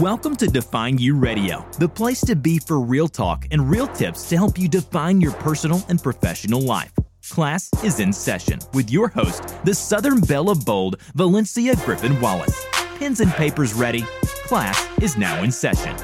Welcome to Define You Radio, the place to be for real talk and real tips to help you define your personal and professional life. Class is in session with your host, the Southern Belle of Bold, Valencia Griffin Wallace. Pens and papers ready. Class is now in session.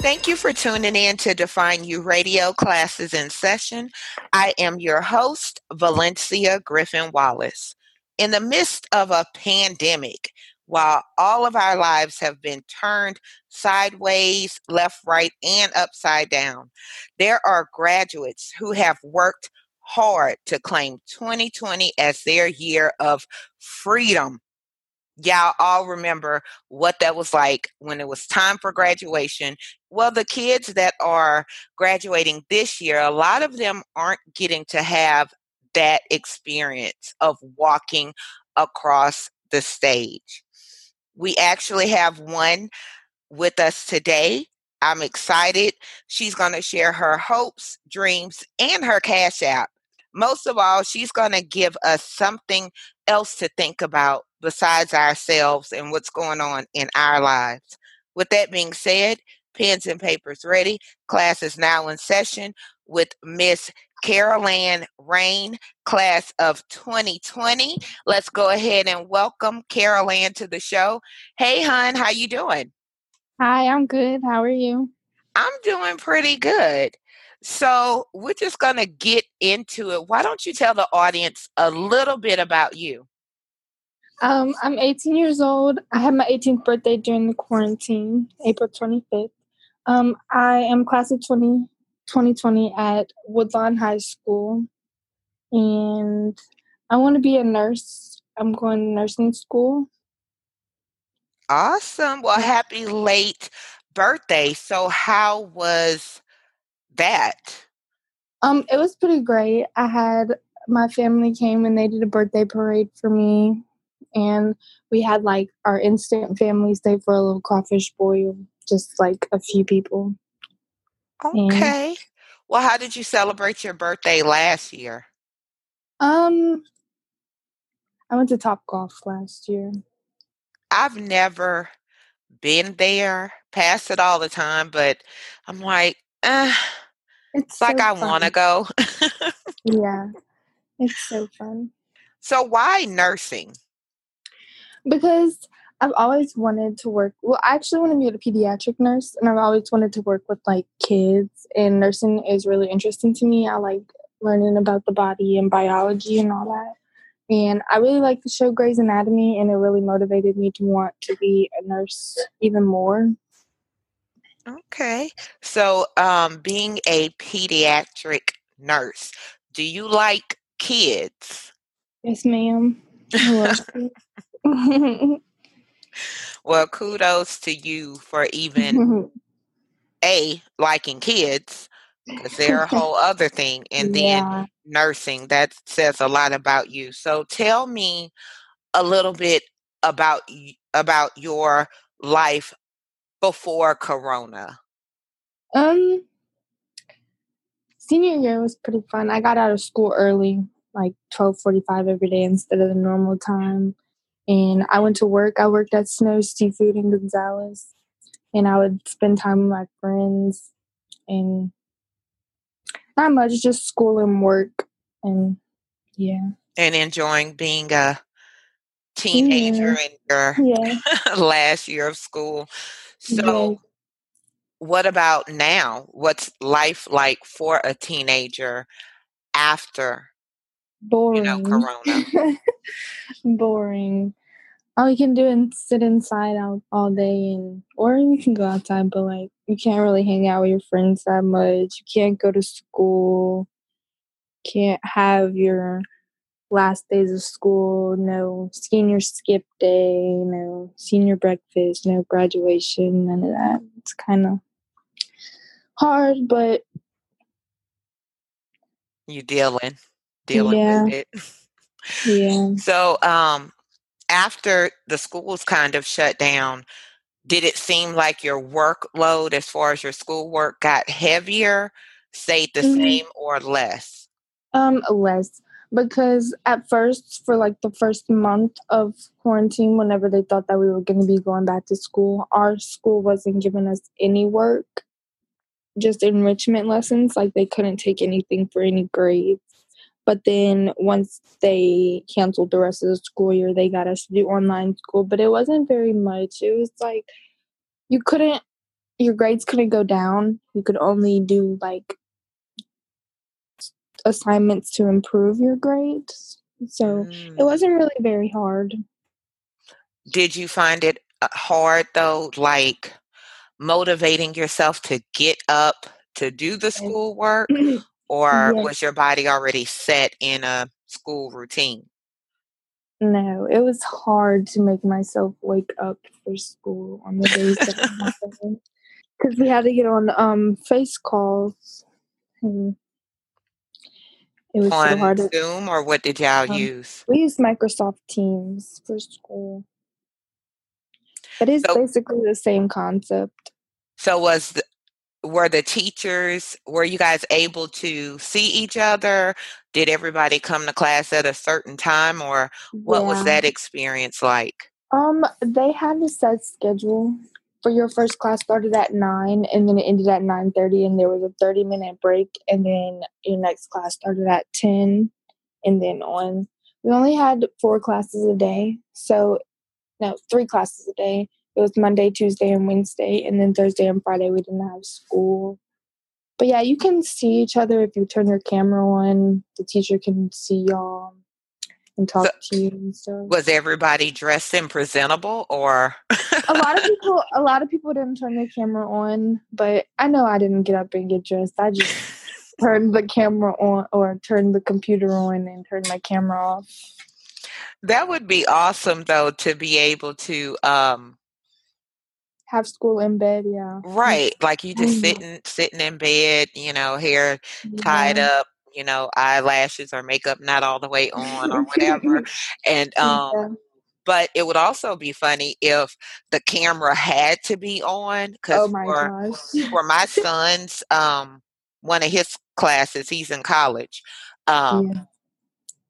Thank you for tuning in to Define You Radio classes in session. I am your host, Valencia Griffin Wallace. In the midst of a pandemic, while all of our lives have been turned sideways, left, right, and upside down, there are graduates who have worked hard to claim 2020 as their year of freedom y'all all remember what that was like when it was time for graduation. Well, the kids that are graduating this year, a lot of them aren't getting to have that experience of walking across the stage. We actually have one with us today. I'm excited. She's going to share her hopes, dreams, and her cash app. Most of all, she's going to give us something else to think about besides ourselves and what's going on in our lives. With that being said, pens and papers ready. Class is now in session with Miss Carol Ann Rain, class of 2020. Let's go ahead and welcome Carol Ann to the show. Hey, hon, how you doing? Hi, I'm good. How are you? I'm doing pretty good. So we're just going to get into it. Why don't you tell the audience a little bit about you? Um, I'm 18 years old. I had my 18th birthday during the quarantine, April 25th. Um, I am class of 20, 2020 at Woodlawn High School, and I want to be a nurse. I'm going to nursing school. Awesome. Well, happy late birthday. So, how was that? Um, it was pretty great. I had my family came and they did a birthday parade for me and we had like our instant family stay for a little crawfish boil, just like a few people. Okay. And, well, how did you celebrate your birthday last year? Um, I went to Top Golf last year. I've never been there, pass it all the time, but I'm like, eh, it's so like I want to go. yeah, it's so fun. So, why nursing? Because I've always wanted to work. Well, I actually want to be a pediatric nurse, and I've always wanted to work with like kids. And nursing is really interesting to me. I like learning about the body and biology and all that. And I really like the show Grey's Anatomy, and it really motivated me to want to be a nurse even more. Okay. So, um, being a pediatric nurse, do you like kids? Yes, ma'am. well, kudos to you for even a liking kids because they're a whole other thing, and then yeah. nursing that says a lot about you. So, tell me a little bit about about your life before Corona. Um, senior year was pretty fun. I got out of school early, like twelve forty five every day instead of the normal time and I went to work. I worked at Snow Seafood in Gonzales, and I would spend time with my friends, and not much, just school and work, and yeah, and enjoying being a teenager yeah. in your yeah. last year of school. So, yeah. what about now? What's life like for a teenager after boring. You know, corona. boring. All you can do is sit inside all, all day and or you can go outside but like you can't really hang out with your friends that much. You can't go to school. Can't have your last days of school. No senior skip day. No senior breakfast. No graduation. None of that. It's kind of hard but you dealing dealing yeah. with it yeah so um after the schools kind of shut down, did it seem like your workload as far as your schoolwork got heavier, stayed the mm-hmm. same, or less? Um, less because at first, for like the first month of quarantine, whenever they thought that we were going to be going back to school, our school wasn't giving us any work, just enrichment lessons. Like they couldn't take anything for any grades. But then once they canceled the rest of the school year, they got us to do online school. But it wasn't very much. It was like you couldn't, your grades couldn't go down. You could only do like assignments to improve your grades. So mm. it wasn't really very hard. Did you find it uh, hard though, like motivating yourself to get up to do the schoolwork? or yes. was your body already set in a school routine? No, it was hard to make myself wake up for school on the days that because we had to get on um face calls and it was on so hard. Zoom or what did y'all um, use? We used Microsoft Teams for school. But it's so, basically the same concept. So was the, were the teachers were you guys able to see each other? Did everybody come to class at a certain time or what yeah. was that experience like? Um they had a set schedule for your first class started at 9 and then it ended at 9.30 and there was a 30 minute break and then your next class started at 10 and then on we only had four classes a day so no three classes a day it was monday tuesday and wednesday and then thursday and friday we didn't have school but yeah you can see each other if you turn your camera on the teacher can see y'all and talk so, to you and stuff. Was everybody dressed and presentable or a lot of people a lot of people didn't turn their camera on, but I know I didn't get up and get dressed. I just turned the camera on or turned the computer on and turned my camera off. That would be awesome though to be able to um have school in bed, yeah. Right. Like you just sitting sitting in bed, you know, hair tied up, you know, eyelashes or makeup not all the way on or whatever. and um yeah. but it would also be funny if the camera had to be on because oh for, for my son's um one of his classes, he's in college. Um yeah.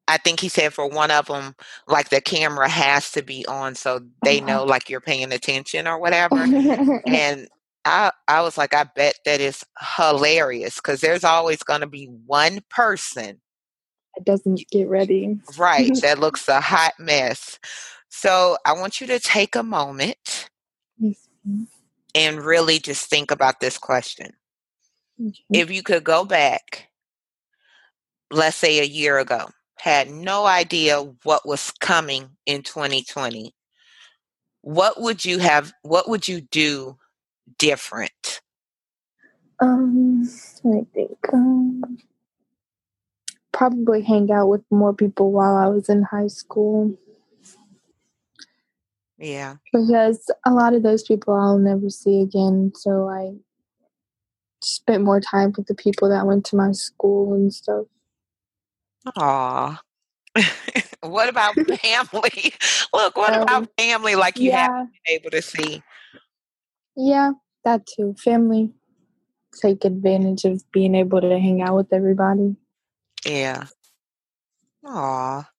I think he said for one of them, like the camera has to be on so they uh-huh. know like you're paying attention or whatever. and I I was like, I bet that is hilarious because there's always going to be one person that doesn't get ready, right? that looks a hot mess. So I want you to take a moment and really just think about this question. If you could go back, let's say a year ago, had no idea what was coming in 2020, what would you have? What would you do different? Um, I think um, probably hang out with more people while I was in high school. Yeah. Because a lot of those people I'll never see again. So I spent more time with the people that went to my school and stuff. Aw. what about family? Look, what um, about family like you yeah. haven't been able to see? Yeah, that too. Family take advantage of being able to hang out with everybody. Yeah. Aw.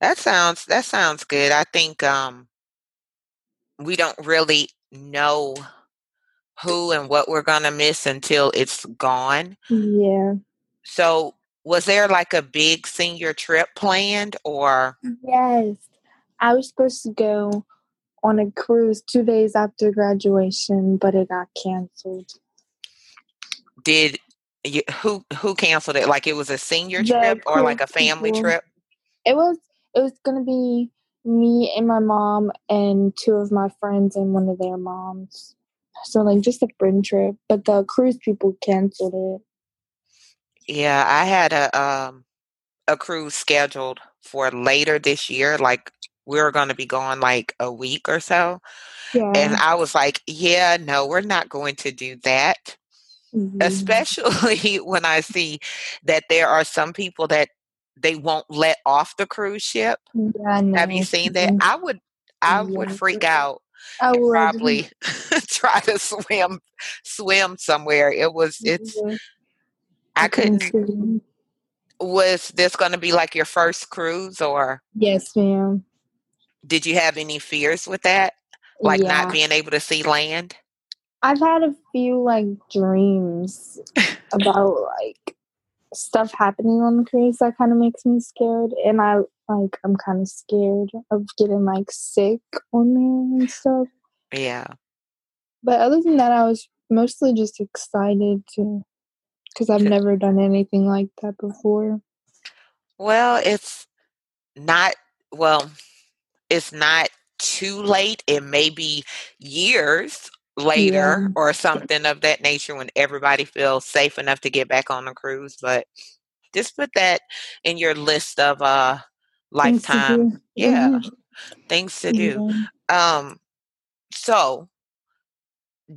That sounds that sounds good. I think um we don't really know who and what we're gonna miss until it's gone. Yeah. So was there like a big senior trip planned or Yes. I was supposed to go on a cruise two days after graduation, but it got canceled. Did you, who who canceled it? Like it was a senior the trip or like a family people. trip? It was it was gonna be me and my mom and two of my friends and one of their moms. So like just a friend trip, but the cruise people canceled it. Yeah, I had a um a cruise scheduled for later this year, like we were going to be gone like a week or so. Yeah. And I was like, yeah, no, we're not going to do that. Mm-hmm. Especially when I see that there are some people that they won't let off the cruise ship. Yeah, Have you seen that? I would I yeah. would freak out. I would probably try to swim swim somewhere. It was it's I couldn't was this going to be like your first cruise or Yes, ma'am. did you have any fears with that? Like Yeah. not being able to see land? I've had a few like dreams about like stuff happening on the cruise that kind of makes me scared, and I like I'm kind of scared of getting like sick on there and stuff. Yeah. But other than that, I was mostly just excited to because I've never done anything like that before. Well, it's not well, it's not too late. It may be years later Yeah. or something of that nature when everybody feels safe enough to get back on the cruise, but just put that in your list of uh lifetime do. yeah, things to do. Yeah. Um so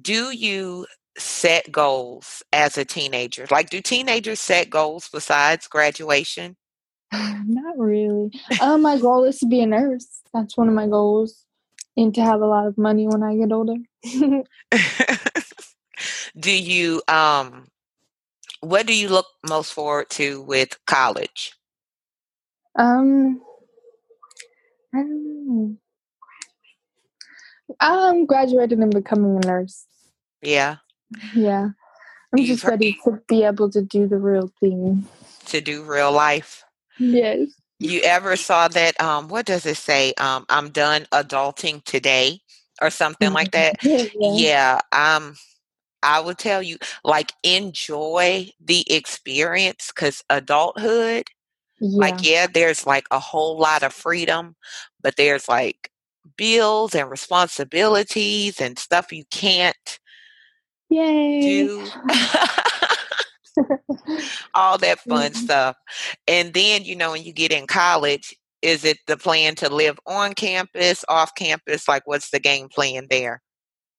do you set goals as a teenager? Like do teenagers set goals besides graduation? Not really. Um, my goal is to be a nurse. That's one of my goals, and to have a lot of money when I get older. do you um what do you look most forward to with college um, I don't know. I'm graduating and becoming a nurse. yeah Yeah, I'm just ready to be able to do the real thing. to do real life Yes. you ever saw that um what does it say um i'm done adulting today or something like that Yeah. yeah um i would tell you like enjoy the experience because adulthood Yeah. like yeah there's like a whole lot of freedom but there's like bills and responsibilities and stuff you can't Yay. do all that fun Mhm. stuff and then you know when you get in college is it the plan to live on campus off campus like what's the game plan there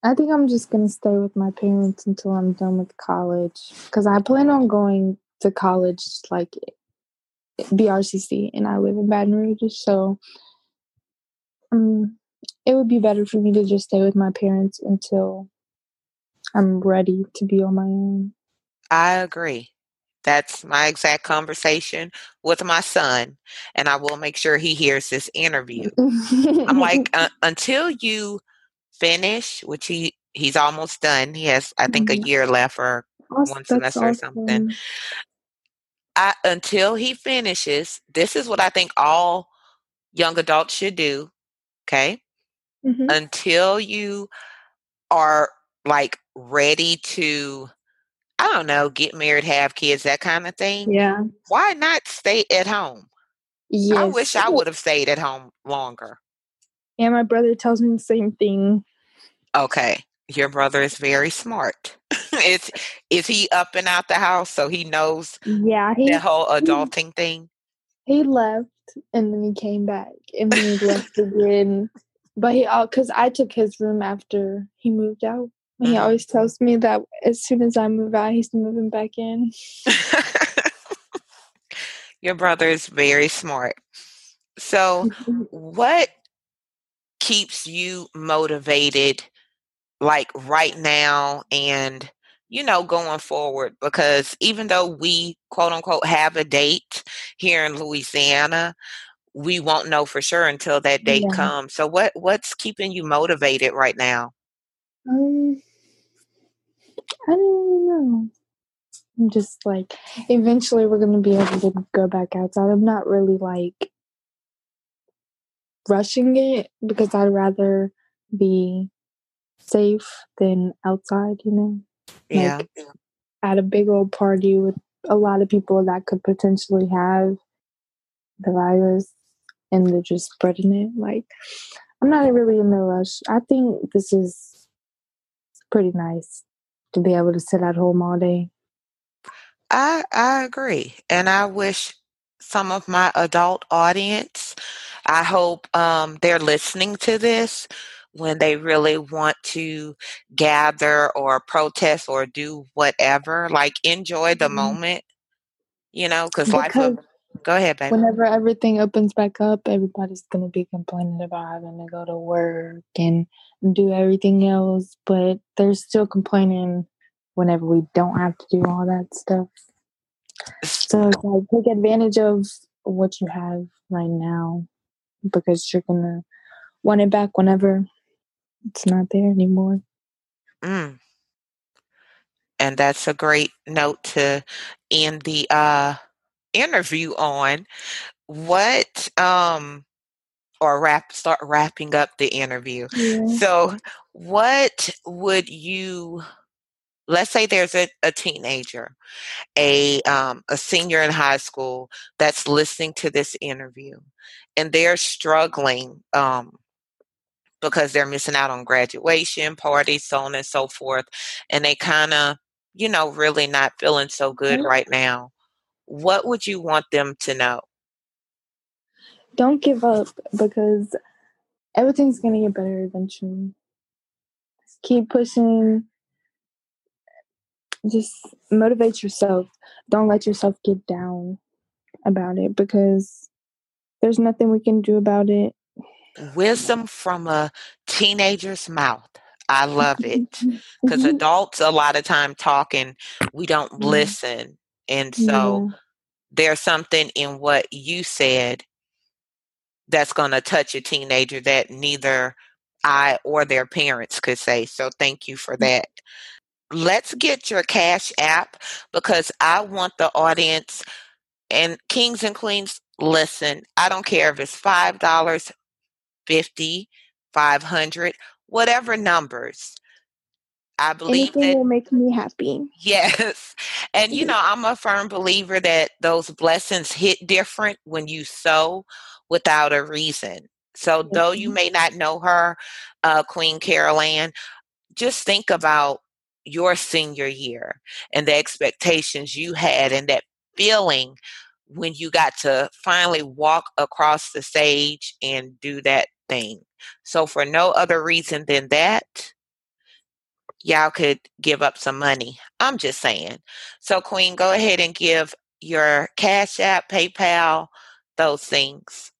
I think I'm just gonna stay with my parents until I'm done with college because I plan on going to college like BRCC, and I live in Baton Rouge, so um, it would be better for me to just stay with my parents until I'm ready to be on my own. i agree that's my exact conversation with my son and i will make sure he hears this interview i'm like uh, until you finish which he he's almost done he has i think a Mhm. year left or Awes- one semester or something. I, until he finishes, this is what I think all young adults should do. Okay. Mhm. Until you are like ready to, I don't know, get married, have kids, that kind of thing. Yeah. Why not stay at home? Yes. I wish I would have stayed at home longer. Yeah, my brother tells me the same thing. Okay. Your brother is very smart. is is he up and out the house so he knows Yeah, he the whole adulting thing? he left and then he came back and then he left again. But he uh, all because I took his room after he moved out. He Mhm. always tells me that as soon as I move out, he's moving back in. Your brother is very smart. So, what keeps you motivated like right now and you know going forward because even though we quote unquote have a date here in Louisiana, we won't know for sure until that date Yeah. comes. So what what's keeping you motivated right now? Um, I don't know. I'm just like, eventually we're gonna be able to go back outside. I'm not really like rushing it because I'd rather be safe than outside. You know. Yeah. like at a big old party with a lot of people that could potentially have the virus and they're just spreading it. Like, I'm not really in a rush. I think this is pretty nice to be able to sit at home all day. I I agree, and I wish some of my adult audience. I hope um, they're listening to this when they really want to gather or protest or do whatever. Like enjoy the Mhm. moment, you know, because life. Because Will, go ahead, baby. whenever everything opens back up, everybody's going to be complaining about having to go to work and do everything else, but they're still complaining whenever we don't have to do all that stuff. So like take advantage of what you have right now because you're gonna want it back whenever it's not there anymore. Mm. And that's a great note to end the uh, interview on. What um or wrap start wrapping up the interview. Yeah. So what would you let's say there's a, a teenager, a um, a senior in high school that's listening to this interview and they're struggling um, because they're missing out on graduation parties, so on and so forth, and they kind of, you know, really not feeling so good Mhm. right now. What would you want them to know? Don't give up because everything's gonna get better eventually. Just keep pushing. Just motivate yourself. Don't let yourself get down about it because there's nothing we can do about it. Wisdom from a teenager's mouth. I love it because adults a lot of time talking, we don't listen, and so Yeah. there's something in what you said that's going to touch a teenager that neither I or their parents could say. So thank you for mm. that. Let's get your Cash App because I want the audience and kings and queens listen. I don't care if it's five dollars, fifty, five hundred, whatever numbers. I believe Anything that will make me happy. Yes. And you mm. know, I'm a firm believer that those blessings hit different when you sow without a reason. So though you Mhm. may not know her, uh, Queen Carol Ann, just think about your senior year and the expectations you had and that feeling when you got to finally walk across the stage and do that thing. So for no other reason than that, y'all could give up some money. I'm just saying. So, Queen, go ahead and give your Cash App, PayPal, those things.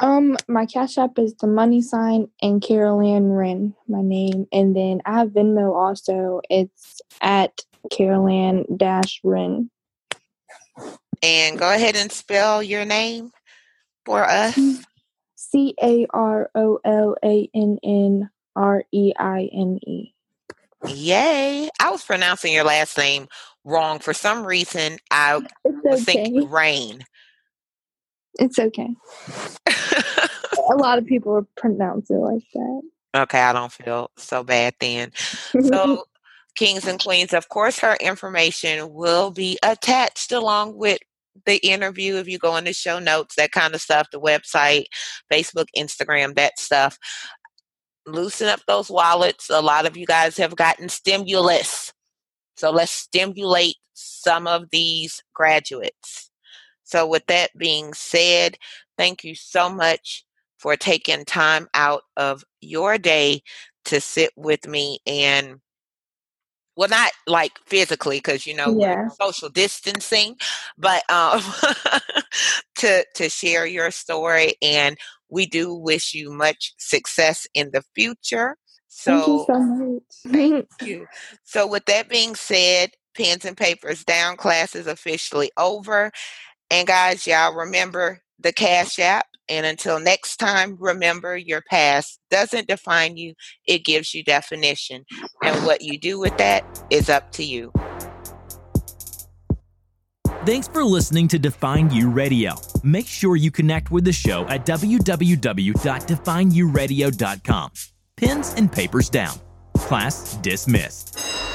Um, my Cash App is the money sign and Carol Ann Reine, my name. And then I have Venmo also. It's at Carol Ann dash Reine. And go ahead and spell your name for us. C A R O L A N N R E I N E. Yay. I was pronouncing your last name wrong. For some reason, I was It's okay. thinking rain. It's okay. A lot of people pronounce it like that. okay, I don't feel so bad then. So, kings and queens, of course, her information will be attached along with the interview if you go in the show notes, that kind of stuff, the website, Facebook, Instagram, that stuff. Loosen up those wallets. A lot of you guys have gotten stimulus. So let's stimulate some of these graduates. So, with that being said, thank you so much for taking time out of your day to sit with me and well not like physically because you know Yeah. social distancing but um to to share your story and we do wish you much success in the future so Thank you so so much. thank you so with that being said pens and papers down class is officially over and guys y'all remember the cash app and until next time remember your past doesn't define you it gives you definition and what you do with that is up to you Thanks for listening to Define You Radio. Make sure you connect with the show at www.defineyouradio.com. Pens and papers down. Class dismissed.